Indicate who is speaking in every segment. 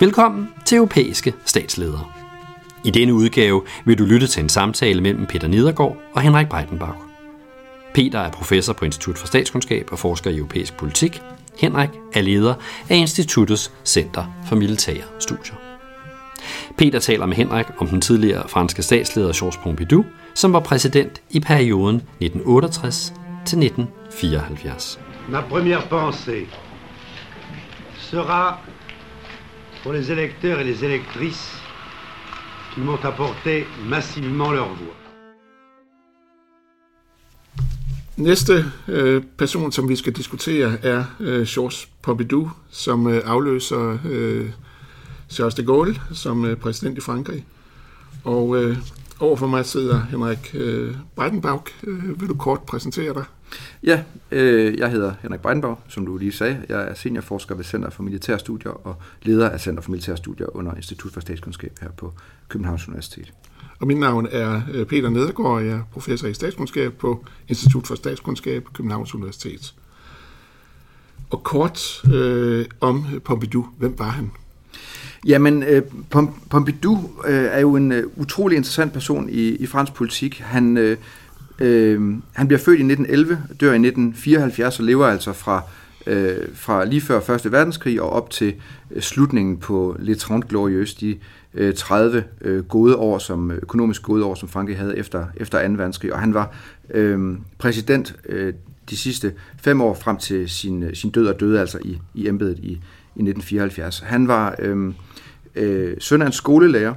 Speaker 1: Velkommen til Europæiske Statsledere. I denne udgave vil du lytte til en samtale mellem Peter Nedergaard og Henrik Breitenbach. Peter er professor på Institut for Statskundskab og forsker i europæisk politik. Henrik er leder af Instituttets Center for Militære Studier. Peter taler med Henrik om den tidligere franske statsleder Georges Pompidou, som var præsident i perioden 1968 til 1974.
Speaker 2: Ma première pensée sera pour les électeurs et les électrices qui m'ont apporté massivement leur voix.
Speaker 3: Næste øh, person, som vi skal diskutere, er øh, Georges Pompidou, som øh, afløser øh, Charles de Gaulle som øh, præsident i Frankrig. Og øh, overfor mig sidder Henrik øh, Breitenbach. Øh, vil du kort præsentere dig?
Speaker 4: Ja, øh, jeg hedder Henrik Breitenbach, som du lige sagde. Jeg er seniorforsker ved Center for Militære Studier og leder af Center for Militære Studier under Institut for Statskundskab her på Københavns Universitet.
Speaker 3: Og mit navn er øh, Peter Nedergaard, og jeg er professor i statskundskab på Institut for Statskundskab på Københavns Universitet. Og kort øh, om Pompidou. Hvem var han?
Speaker 4: Jamen, øh, Pompidou øh, er jo en øh, utrolig interessant person i, i fransk politik. Han, øh, øh, han bliver født i 1911, dør i 1974 og lever altså fra, øh, fra lige før 1. verdenskrig og op til øh, slutningen på Les Trente Glorieuses, de øh, 30 øh, gode år, som øh, økonomisk gode år, som Frankrig havde efter, efter 2. verdenskrig. Og han var øh, præsident øh, de sidste fem år frem til sin, øh, sin død og døde altså i, i embedet i, i 1974. Han var øhm, øh, øh, søn af en skolelærer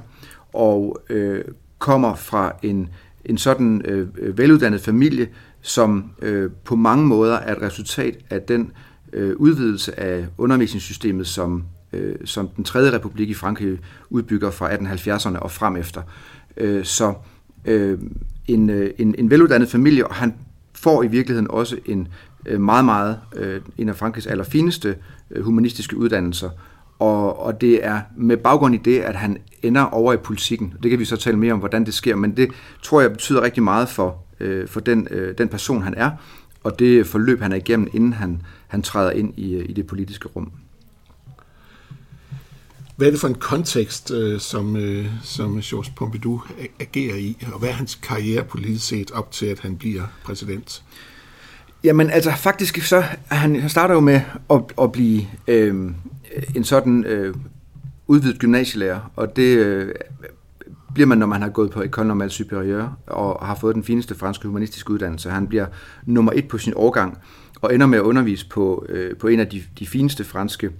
Speaker 4: og øh, kommer fra en, en sådan øh, øh, veluddannet familie, som øh, på mange måder er et resultat af den øh, udvidelse af undervisningssystemet, som, øh, som den tredje republik i Frankrig udbygger fra 1870'erne og frem efter. Øh, så øh, en, øh, en, en veluddannet familie, og han får i virkeligheden også en øh, meget, meget, øh, en af Frankrigs allerfineste øh, humanistiske uddannelser, og, og det er med baggrund i det, at han ender over i politikken. Det kan vi så tale mere om, hvordan det sker, men det tror jeg betyder rigtig meget for, øh, for den, øh, den person, han er, og det forløb, han er igennem, inden han, han træder ind i, i det politiske rum.
Speaker 3: Hvad er det for en kontekst, øh, som, øh, som Georges Pompidou agerer i, og hvad er hans karriere politisk set op til, at han bliver præsident?
Speaker 4: Jamen altså faktisk så, han starter jo med at, at blive øh, en sådan øh, udvidet gymnasielærer, og det øh, bliver man, når man har gået på École Normale Supérieure og har fået den fineste franske humanistiske uddannelse. Han bliver nummer et på sin årgang og ender med at undervise på, øh, på en af de, de fineste franske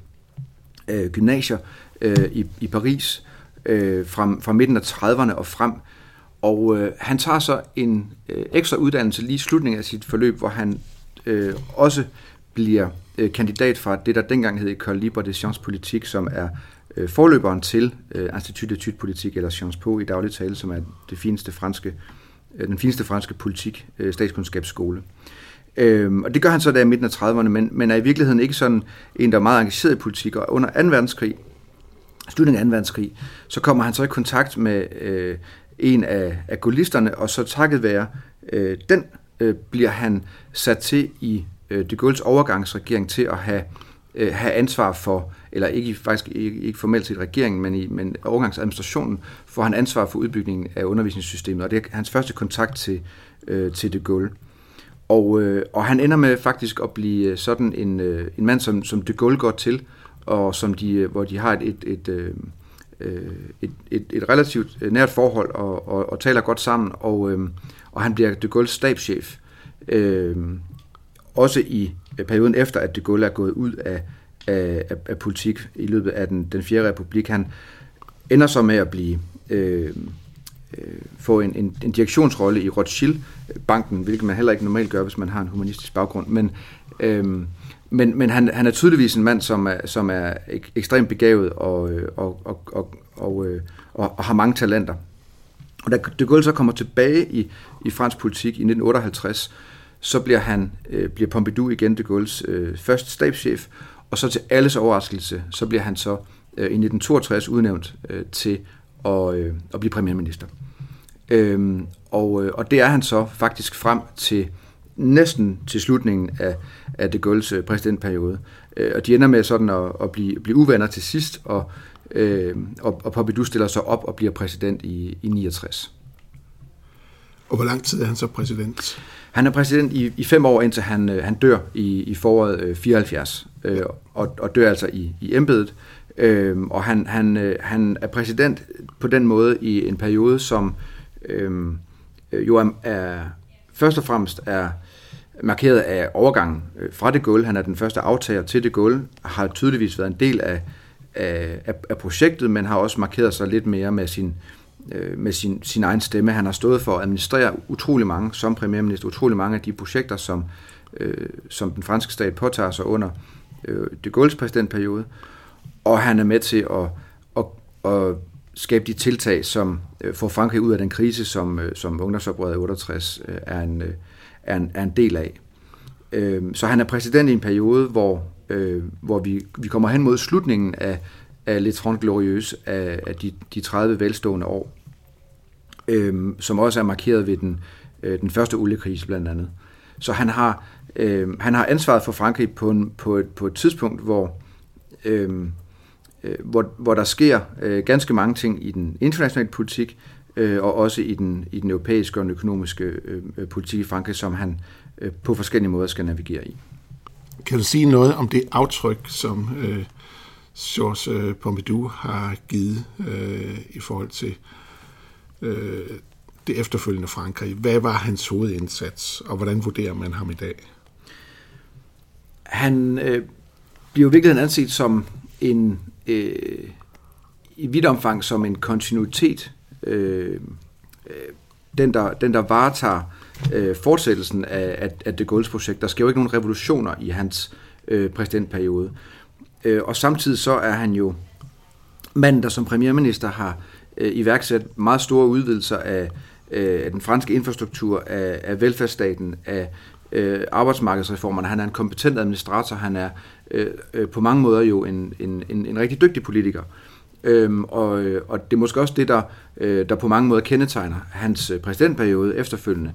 Speaker 4: øh, gymnasier øh, i, i Paris øh, fra, fra midten af 30'erne og frem. Og øh, han tager så en øh, ekstra uddannelse lige i slutningen af sit forløb, hvor han øh, også bliver øh, kandidat fra det, der dengang hed École Libre de Sciences Politique, som er øh, forløberen til øh, Institut d'études eller Sciences Po i daglig tale, som er det fineste franske, øh, den fineste franske politik, øh, statskundskabsskole. Øhm, og det gør han så der i midten af 30'erne, men, men er i virkeligheden ikke sådan en, der er meget engageret i politik. Og under 2. verdenskrig, slutningen af 2. verdenskrig, så kommer han så i kontakt med øh, en af, af gullisterne, og så takket være øh, den øh, bliver han sat til i øh, de Gaulles overgangsregering til at have, øh, have ansvar for, eller ikke faktisk ikke, ikke formelt set regeringen, men i men overgangsadministrationen, får han ansvar for udbygningen af undervisningssystemet, og det er hans første kontakt til, øh, til de Gaulle. Og, øh, og han ender med faktisk at blive øh, sådan en, øh, en mand, som, som de Gaulle går til, og som de, øh, hvor de har et, et, et, øh, et, et, et relativt nært forhold og, og, og taler godt sammen, og, øh, og han bliver de Gaulles stabschef. Øh, også i øh, perioden efter, at de Gaulle er gået ud af, af, af politik i løbet af den, den fjerde republik. Han ender så med at blive øh, øh, få en, en, en direktionsrolle i Rothschild-banken, hvilket man heller ikke normalt gør, hvis man har en humanistisk baggrund. Men, øh, men, men han, han er tydeligvis en mand, som er, som er ek, ekstremt begavet og, øh, og, og, og, og, øh, og, og har mange talenter. Og da de Gaulle så kommer tilbage i, i fransk politik i 1958, så bliver han øh, bliver Pompidou igen de Gaulles øh, første stabschef, og så til alles overraskelse, så bliver han så øh, i 1962 udnævnt øh, til at, øh, at blive premierminister. Øhm, og, øh, og det er han så faktisk frem til næsten til slutningen af, af de Gaulles øh, præsidentperiode. Øh, og de ender med sådan at, at blive, blive uvenner til sidst, og øh, og, og Pompidou stiller sig op og bliver præsident i, i 69.
Speaker 3: Og hvor lang tid er han så præsident?
Speaker 4: Han er præsident i, i fem år, indtil han, øh, han dør i, i foråret øh, 74, øh, og, og dør altså i, i embedet. Øh, og han, han, øh, han er præsident på den måde i en periode, som øh, øh jo er, er først og fremmest er markeret af overgangen øh, fra det gulv. Han er den første aftager til det gulv, har tydeligvis været en del af, af, af projektet, men har også markeret sig lidt mere med sin, øh, Øh, med sin, sin egen stemme. Han har stået for at administrere utrolig mange, som premierminister, utrolig mange af de projekter, som, øh, som den franske stat påtager sig under øh, de Gaulles præsidentperiode. Og han er med til at, at, at skabe de tiltag, som øh, får Frankrig ud af den krise, som, øh, som ungdomsoprøret 68 øh, er, en, øh, er, en, er en del af. Øh, så han er præsident i en periode, hvor, øh, hvor vi, vi kommer hen mod slutningen af, af Les Trente Glorieuses, af, af de, de 30 velstående år, øh, som også er markeret ved den, øh, den første oliekrise blandt andet. Så han har, øh, han har ansvaret for Frankrig på, en, på, et, på et tidspunkt, hvor, øh, øh, hvor, hvor der sker øh, ganske mange ting i den internationale politik, øh, og også i den, i den europæiske og den økonomiske øhm, øh, politik i Frankrig, som han øh, på forskellige måder skal navigere i.
Speaker 3: Kan du sige noget om det aftryk, som øh, Georges øh, Pompidou har givet øh, i forhold til øh, det efterfølgende Frankrig? Hvad var hans hovedindsats, og hvordan vurderer man ham i dag?
Speaker 4: Han øh, bliver jo virkelig anset som en, øh, i vidt omfang som en kontinuitet, øh, øh, den, der, den der varetager øh, fortsættelsen af, af, af det Gaulle's projekt. Der sker jo ikke nogen revolutioner i hans øh, præsidentperiode. Øh, og samtidig så er han jo manden, der som premierminister har øh, iværksat meget store udvidelser af, øh, af den franske infrastruktur, af, af velfærdsstaten, af øh, arbejdsmarkedsreformerne. Han er en kompetent administrator, han er øh, øh, på mange måder jo en, en, en, en rigtig dygtig politiker. Øhm, og, øh, og det er måske også det, der, øh, der på mange måder kendetegner hans øh, præsidentperiode efterfølgende,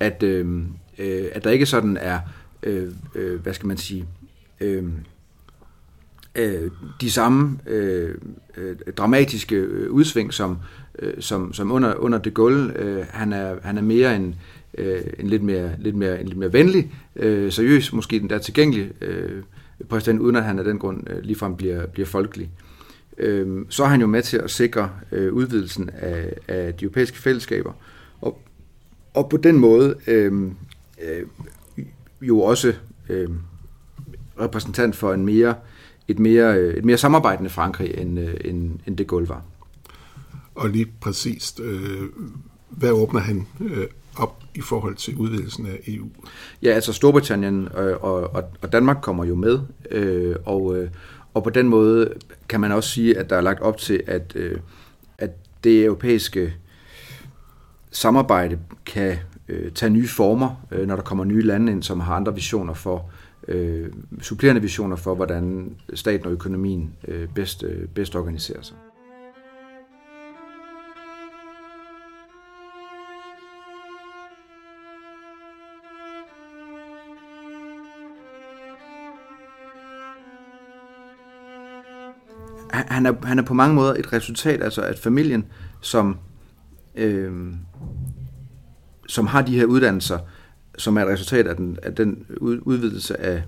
Speaker 4: at, øh, øh, at der ikke sådan er, øh, øh, hvad skal man sige, øh, øh, de samme øh, øh, dramatiske øh, udsving som, øh, som, som under, under de Gaulle. Øh, han, er, han er mere en, øh, en lidt mere, lidt mere, en lidt mere venlig, øh, seriøs, måske den der tilgængelig øh, præsident, uden at han af den grund øh, ligefrem bliver, bliver folkelig. Øh, så er han jo med til at sikre øh, udvidelsen af, af de europæiske fællesskaber, og, og på den måde øh, øh, jo også øh, repræsentant for en mere, et, mere, et mere samarbejdende Frankrig, end, øh, end, end det Gaulle var.
Speaker 3: Og lige præcist, øh, hvad åbner han øh, op i forhold til udvidelsen af EU?
Speaker 4: Ja, altså Storbritannien øh, og, og, og Danmark kommer jo med, øh, og, øh, og på den måde kan man også sige, at der er lagt op til, at, øh, at det europæiske samarbejde kan øh, tage nye former, øh, når der kommer nye lande ind, som har andre visioner for, øh, øh, supplerende visioner for, hvordan staten og økonomien øh, bedst, øh, bedst organiserer sig. han er, han er på mange måder et resultat, altså at familien, som, øh, som har de her uddannelser, som er et resultat af den, af den udvidelse af,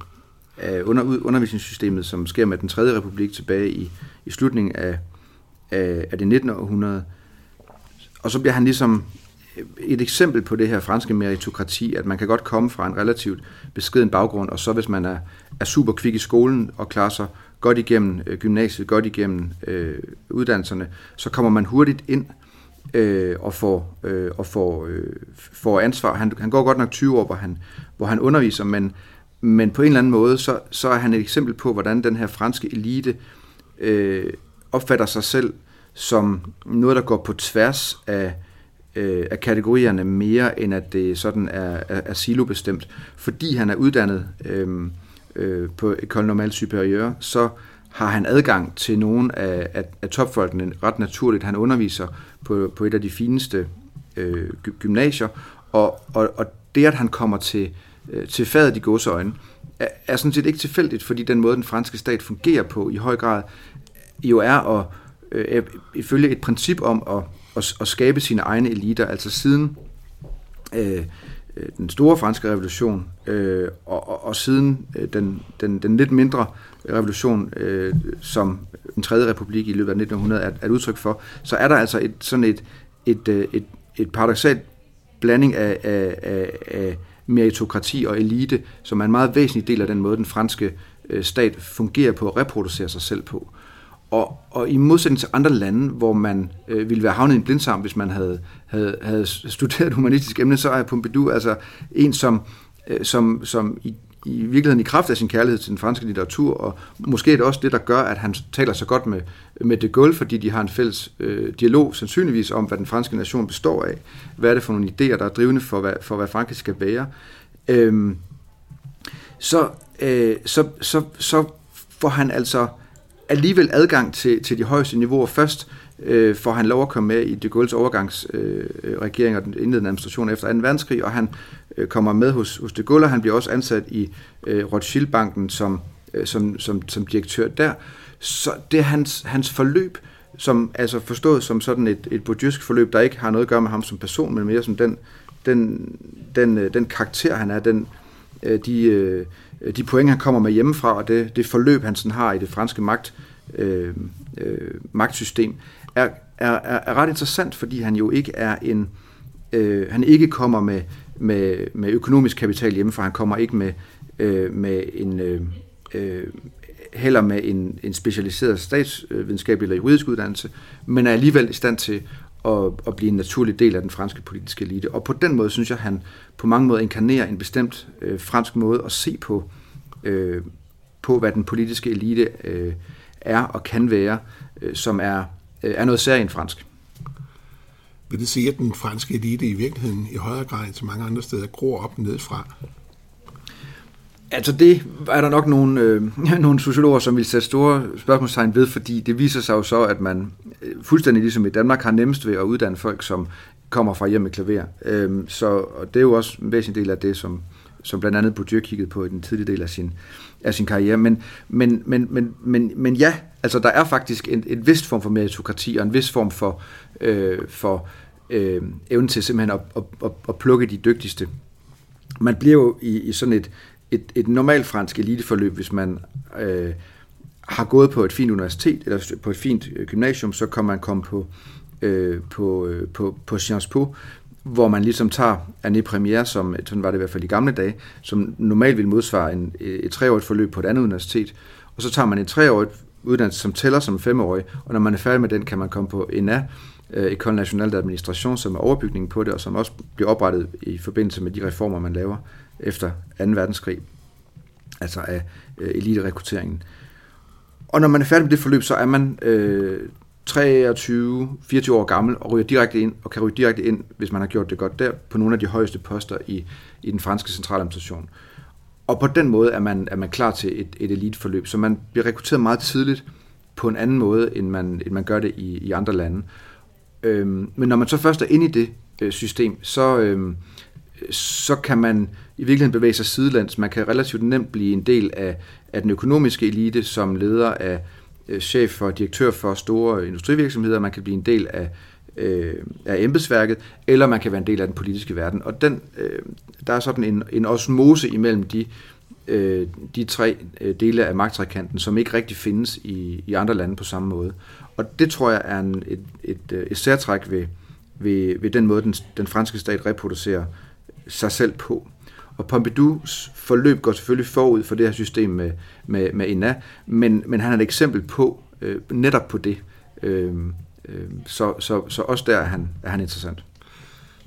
Speaker 4: af under, undervisningssystemet, som sker med den tredje republik tilbage i, i slutningen af, af, af det 19. århundrede. Og så bliver han ligesom et eksempel på det her franske meritokrati, at man kan godt komme fra en relativt beskeden baggrund, og så hvis man er, er super kvik i skolen og klarer sig godt igennem øh, gymnasiet, godt igennem øh, uddannelserne, så kommer man hurtigt ind øh, øh, og får, øh, og får, øh, får ansvar. Han, han går godt nok 20 år, hvor han, hvor han underviser, men, men på en eller anden måde, så, så er han et eksempel på, hvordan den her franske elite øh, opfatter sig selv som noget, der går på tværs af, øh, af kategorierne mere, end at det sådan er, er, er silobestemt. Fordi han er uddannet øh, øh, på Ecole Normale Supérieure, så har han adgang til nogle af, af, af topfolkene ret naturligt. Han underviser på, på et af de fineste øh, gymnasier, og, og, og det, at han kommer til, øh, til fadet i godseøjne, er, er sådan set ikke tilfældigt, fordi den måde, den franske stat fungerer på i høj grad, jo er at, øh, ifølge et princip om at, at, at skabe sine egne eliter, altså siden øh, øh, den store franske revolution øh, og, og, og siden øh, den, den, den lidt mindre revolution, øh, som den tredje republik i løbet af 1900 er, er et udtryk for, så er der altså et, sådan et, et, øh, et, et, et paradoxalt blanding af, af, af, af meritokrati og elite, som er en meget væsentlig del af den måde, den franske øh, stat fungerer på og reproducerer sig selv på. Og, og i modsætning til andre lande, hvor man øh, ville være havnet i en blindsam, hvis man havde, havde, havde studeret humanistisk emne, så er Pompidou altså en, som, øh, som, som i, i virkeligheden i kraft af sin kærlighed til den franske litteratur, og måske er det også det, der gør, at han taler så godt med, med de Gaulle, fordi de har en fælles øh, dialog, sandsynligvis om, hvad den franske nation består af. Hvad er det for nogle idéer, der er drivende for, hvad, for hvad Frankrig skal være. Øhm, så, øh, så, så, så får han altså alligevel adgang til, til de højeste niveauer først, øh, får han lov at komme med i de Gaulle's overgangsregering øh, øh og den indledende administration efter 2. verdenskrig, og han øh, kommer med hos, hos de Gaulle, og han bliver også ansat i øh, Rothschild-banken som, øh, som, som, som direktør der. Så det er hans, hans forløb, som altså forstået som sådan et, et bourdieusk forløb, der ikke har noget at gøre med ham som person, men mere som den, den, den, øh, den karakter, han er, den, øh, de, øh, de point, han kommer med hjemmefra, og det, det forløb, han sådan har i det franske magt, øh, øh, magtsystem, er, er, er, ret interessant, fordi han jo ikke er en, øh, han ikke kommer med, med, med økonomisk kapital hjemmefra, han kommer ikke med, øh, med en, øh, øh, heller med en, en specialiseret statsvidenskabelig eller juridisk uddannelse, men er alligevel i stand til at, at blive en naturlig del af den franske politiske elite. Og på den måde synes jeg, han på mange måder inkarnerer en bestemt øh, fransk måde at se på, øh, på hvad den politiske elite øh, er og kan være, øh, som er, er noget særligt fransk.
Speaker 3: Vil det sige, at den franske elite i virkeligheden i højere grad end så mange andre steder gror op nedfra?
Speaker 4: Altså det er der nok nogle, øh, nogle sociologer, som vil sætte store spørgsmålstegn ved, fordi det viser sig jo så, at man øh, fuldstændig ligesom i Danmark har nemmest ved at uddanne folk, som kommer fra hjem med klaver. Øh, så og det er jo også en væsentlig del af det, som, som blandt andet Bourdieu kiggede på i den tidlige del af sin, af sin karriere. Men, men, men, men, men, men ja, altså der er faktisk en, en vis form for meritokrati og en vis form for, øh, for øh, evnen til simpelthen at, at, at, at plukke de dygtigste. Man bliver jo i, i sådan et, et, et normalt fransk eliteforløb, hvis man øh, har gået på et fint universitet eller på et fint øh, gymnasium, så kan man komme på, øh, på, øh, på, på Sciences Po, hvor man ligesom tager Anne première, som sådan var det i hvert fald i gamle dage, som normalt ville modsvare en, øh, et treårigt forløb på et andet universitet, og så tager man et treårigt uddannelse, som tæller som femårig, og når man er færdig med den, kan man komme på ENA, øh, Ecole École Nationale d'Administration, som er overbygningen på det, og som også bliver oprettet i forbindelse med de reformer, man laver efter 2. verdenskrig, altså af øh, eliterekrutteringen. Og når man er færdig med det forløb, så er man øh, 23-24 år gammel og ryger direkte ind, og kan ryge direkte ind, hvis man har gjort det godt der, på nogle af de højeste poster i, i den franske centraladministration. Og på den måde er man, er man klar til et, et eliteforløb, så man bliver rekrutteret meget tidligt på en anden måde, end man, end man gør det i, i andre lande. Øhm, men når man så først er inde i det øh, system, så, øhm, så kan man i virkeligheden bevæge sig sidelands. Man kan relativt nemt blive en del af, af den økonomiske elite som leder af Øh, chef og direktør for store industrivirksomheder. Man kan blive en del af, øh, af embedsværket, eller man kan være en del af den politiske verden. Og den, øh, der er sådan en, en osmose imellem de, øh, de tre øh, dele af magtrekanten, som ikke rigtig findes i, i andre lande på samme måde. Og det tror jeg er en, et, et, øh, et særtræk ved, ved, ved den måde, den, den franske stat reproducerer sig selv på. Og Pompidous forløb går selvfølgelig forud for det her system med, med, med ENA, men, men han er et eksempel på øh, netop på det. Øh, øh, så, så, så også der er han, er han interessant.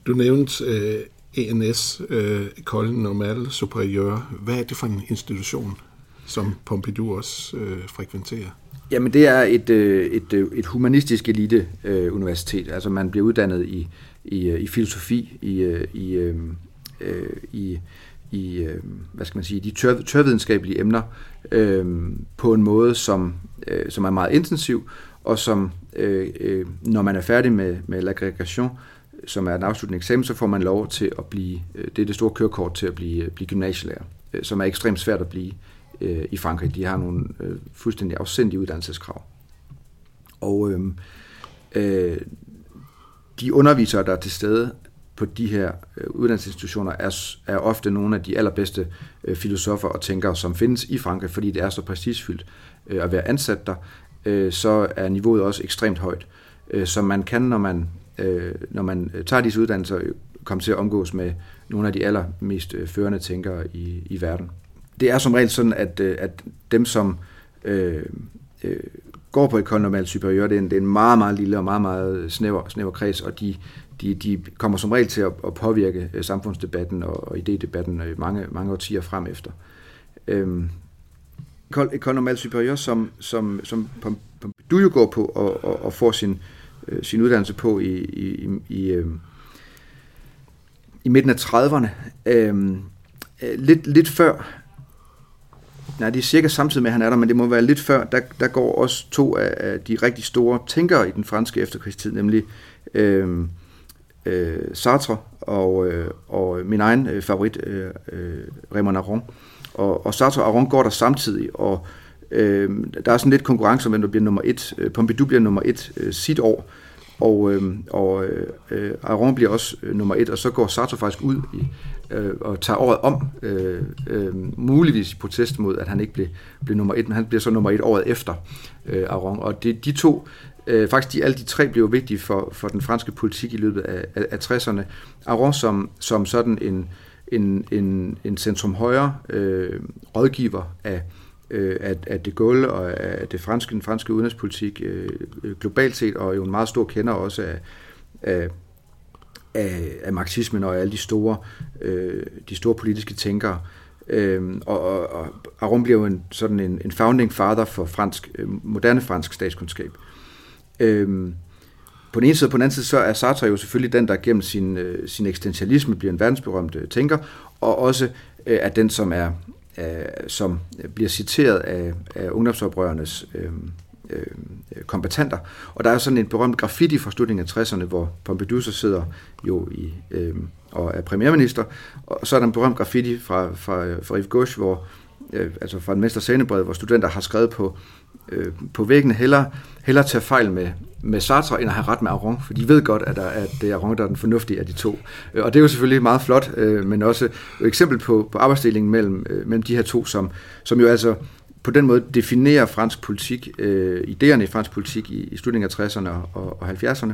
Speaker 3: Du nævnte øh, ENS, øh, École Normale Supérieure. Hvad er det for en institution, som Pompidou også øh, frekventerer?
Speaker 4: Jamen det er et, øh, et, øh, et humanistisk elite øh, universitet. Altså man bliver uddannet i, i, øh, i filosofi, i, i, øh, i, i øh, hvad skal man sige, de tør, tørvidenskabelige emner øh, på en måde, som, øh, som er meget intensiv, og som, øh, øh, når man er færdig med, med l'aggregation, som er en afsluttende eksamen, så får man lov til at blive, øh, det er det store kørekort til at blive, øh, blive gymnasielærer, øh, som er ekstremt svært at blive øh, i Frankrig. De har nogle øh, fuldstændig afsindige uddannelseskrav. Og øh, øh, de undervisere, der er til stede på de her øh, uddannelsesinstitutioner, er, er ofte nogle af de allerbedste øh, filosofer og tænkere, som findes i Frankrig, fordi det er så prestigefyldt øh, at være ansat der, øh, så er niveauet også ekstremt højt. Øh, så man kan, når man, øh, når man tager disse uddannelser, øh, komme til at omgås med nogle af de allermest øh, førende tænkere i, i verden. Det er som regel sådan, at, øh, at dem, som øh, øh, går på et Normalt Superior, det er, en, det er en meget, meget lille og meget, meget snæver, snæver kreds, og de, de, de kommer som regel til at, at påvirke øh, samfundsdebatten og, og idédebatten øh, mange, mange årtier frem efter. Øhm, Ecole Normale Superior, som, som, som du jo går på og, og, og får sin, øh, sin uddannelse på i, i, i, øh, i midten af 30'erne. Øhm, øh, lidt, lidt før, nej, det er cirka samtidig med, at han er der, men det må være lidt før, der, der går også to af de rigtig store tænkere i den franske efterkrigstid, nemlig øh, øh, Sartre og, øh, og min egen øh, favorit, øh, øh, Raymond Aron. Og, og Sartre og Aron går der samtidig, og øh, der er sådan lidt konkurrence om, hvem der bliver nummer et. Øh, Pompidou bliver nummer et øh, sit år, og, øh, og øh, øh, Aron bliver også øh, nummer et, og så går Sartre faktisk ud i, øh, og tager året om, øh, øh, muligvis i protest mod, at han ikke blev, blev nummer et, men han bliver så nummer et året efter øh, Aron. Og det, de to Øh, faktisk de, alle de tre blev vigtige for, for den franske politik i løbet af, af, af 60'erne. Aron som, som sådan en, en, en, en centrum-højre øh, rådgiver af, øh, af, af de Gaulle og af det franske, den franske udenrigspolitik øh, øh globalt set, og jo en meget stor kender også af, af, af, af marxismen og af alle de store, øh, de store politiske tænkere. Øh, og, og, og Aron bliver jo en, sådan en, en founding father for fransk, øh, moderne fransk statskundskab. Øhm, på den ene side, på den anden side, så er Sartre jo selvfølgelig den, der gennem sin, øh, sin eksistentialisme bliver en verdensberømt øh, tænker, og også øh, er den, som er øh, som bliver citeret af, af ungdomsoprørernes øhm, øh, øh, kompetenter. Og der er sådan en berømt graffiti fra slutningen af 60'erne, hvor Pompidou så sidder jo i, øh, og er premierminister, og så er der en berømt graffiti fra, fra, fra Yves Gauche, hvor, øh, altså fra en mester hvor studenter har skrevet på, øh, på væggene hellere, hellere tage fejl med, med Sartre, end at have ret med Aron, for de ved godt, at, der, at det er Aron, der er den fornuftige af de to. Øh, og det er jo selvfølgelig meget flot, øh, men også et eksempel på, på arbejdsdelingen mellem, øh, mellem de her to, som, som jo altså på den måde definerer fransk politik, øh, idéerne i fransk politik i, i slutningen af 60'erne og, og 70'erne,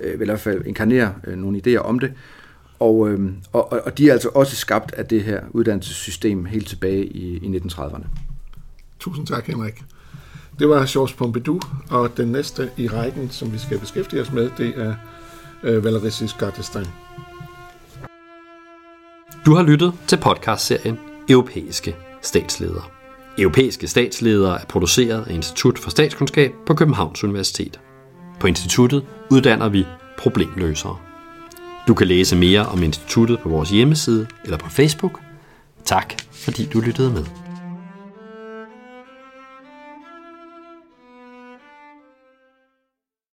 Speaker 4: øh, i hvert fald inkarnerer øh, nogle idéer om det, og, øh, og, og de er altså også skabt af det her uddannelsessystem helt tilbage i, i 1930'erne.
Speaker 3: Tusind tak, Henrik. Det var Georges Pompidou, og den næste i rækken, som vi skal beskæftige os med, det er øh, Valéry Giscard d'Estaing.
Speaker 1: Du har lyttet til podcastserien Europæiske statsledere. Europæiske statsledere er produceret af Institut for Statskundskab på Københavns Universitet. På instituttet uddanner vi problemløsere. Du kan læse mere om instituttet på vores hjemmeside eller på Facebook. Tak fordi du lyttede med.